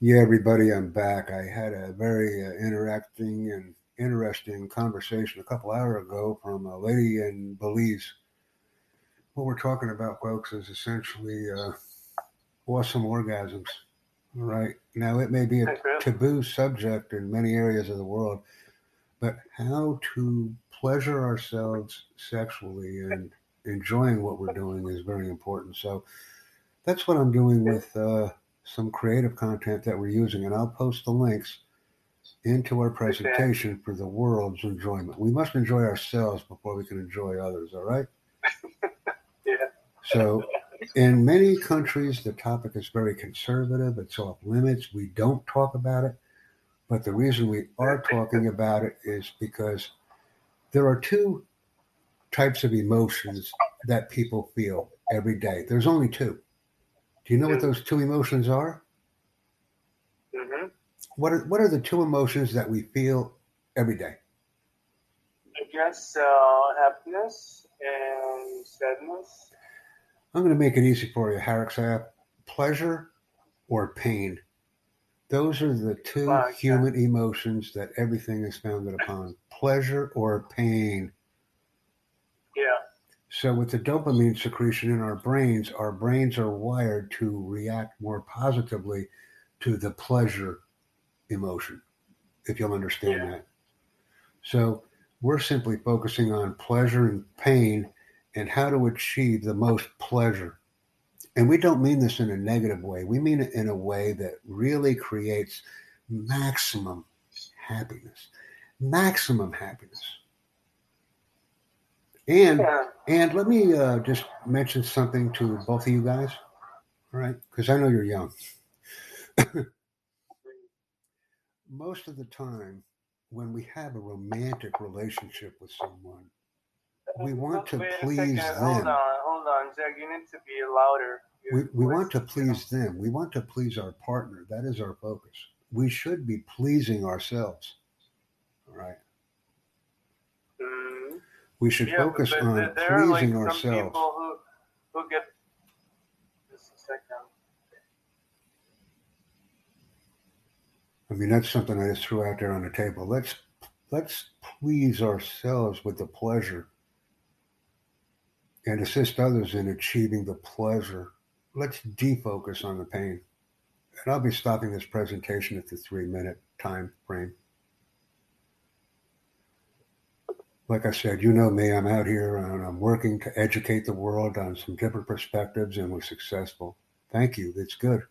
Yeah, everybody, I'm back. I had a very uh, interacting and interesting conversation a couple hours ago from a lady in Belize. What we're talking about, folks, is essentially uh, awesome orgasms. All right. Now, it may be a taboo subject in many areas of the world, but how to pleasure ourselves sexually and enjoying what we're doing is very important. So that's what I'm doing with. Uh, some creative content that we're using, and I'll post the links into our presentation for the world's enjoyment. We must enjoy ourselves before we can enjoy others, all right? yeah. So, in many countries, the topic is very conservative, it's off limits. We don't talk about it. But the reason we are talking about it is because there are two types of emotions that people feel every day. There's only two do you know what those two emotions are? Mm-hmm. What are what are the two emotions that we feel every day? I guess uh, happiness and sadness. I'm going to make it easy for you, Harrick. Pleasure or pain. Those are the two oh, human emotions that everything is founded upon. Pleasure or pain. So, with the dopamine secretion in our brains, our brains are wired to react more positively to the pleasure emotion, if you'll understand yeah. that. So, we're simply focusing on pleasure and pain and how to achieve the most pleasure. And we don't mean this in a negative way, we mean it in a way that really creates maximum happiness. Maximum happiness. And yeah. and let me uh, just mention something to both of you guys, all right? Because I know you're young. Most of the time, when we have a romantic relationship with someone, we want to please them. Hold on, hold on, Jack. You need to be louder. we, we want to please them. We want to please our partner. That is our focus. We should be pleasing ourselves. All right. We should yeah, focus but, on there pleasing are like some ourselves. People who, who get just a second. Um, I mean, that's something I just threw out there on the table. Let's let's please ourselves with the pleasure and assist others in achieving the pleasure. Let's defocus on the pain. And I'll be stopping this presentation at the three minute time frame. Like I said, you know me, I'm out here and I'm working to educate the world on some different perspectives and we're successful. Thank you. It's good.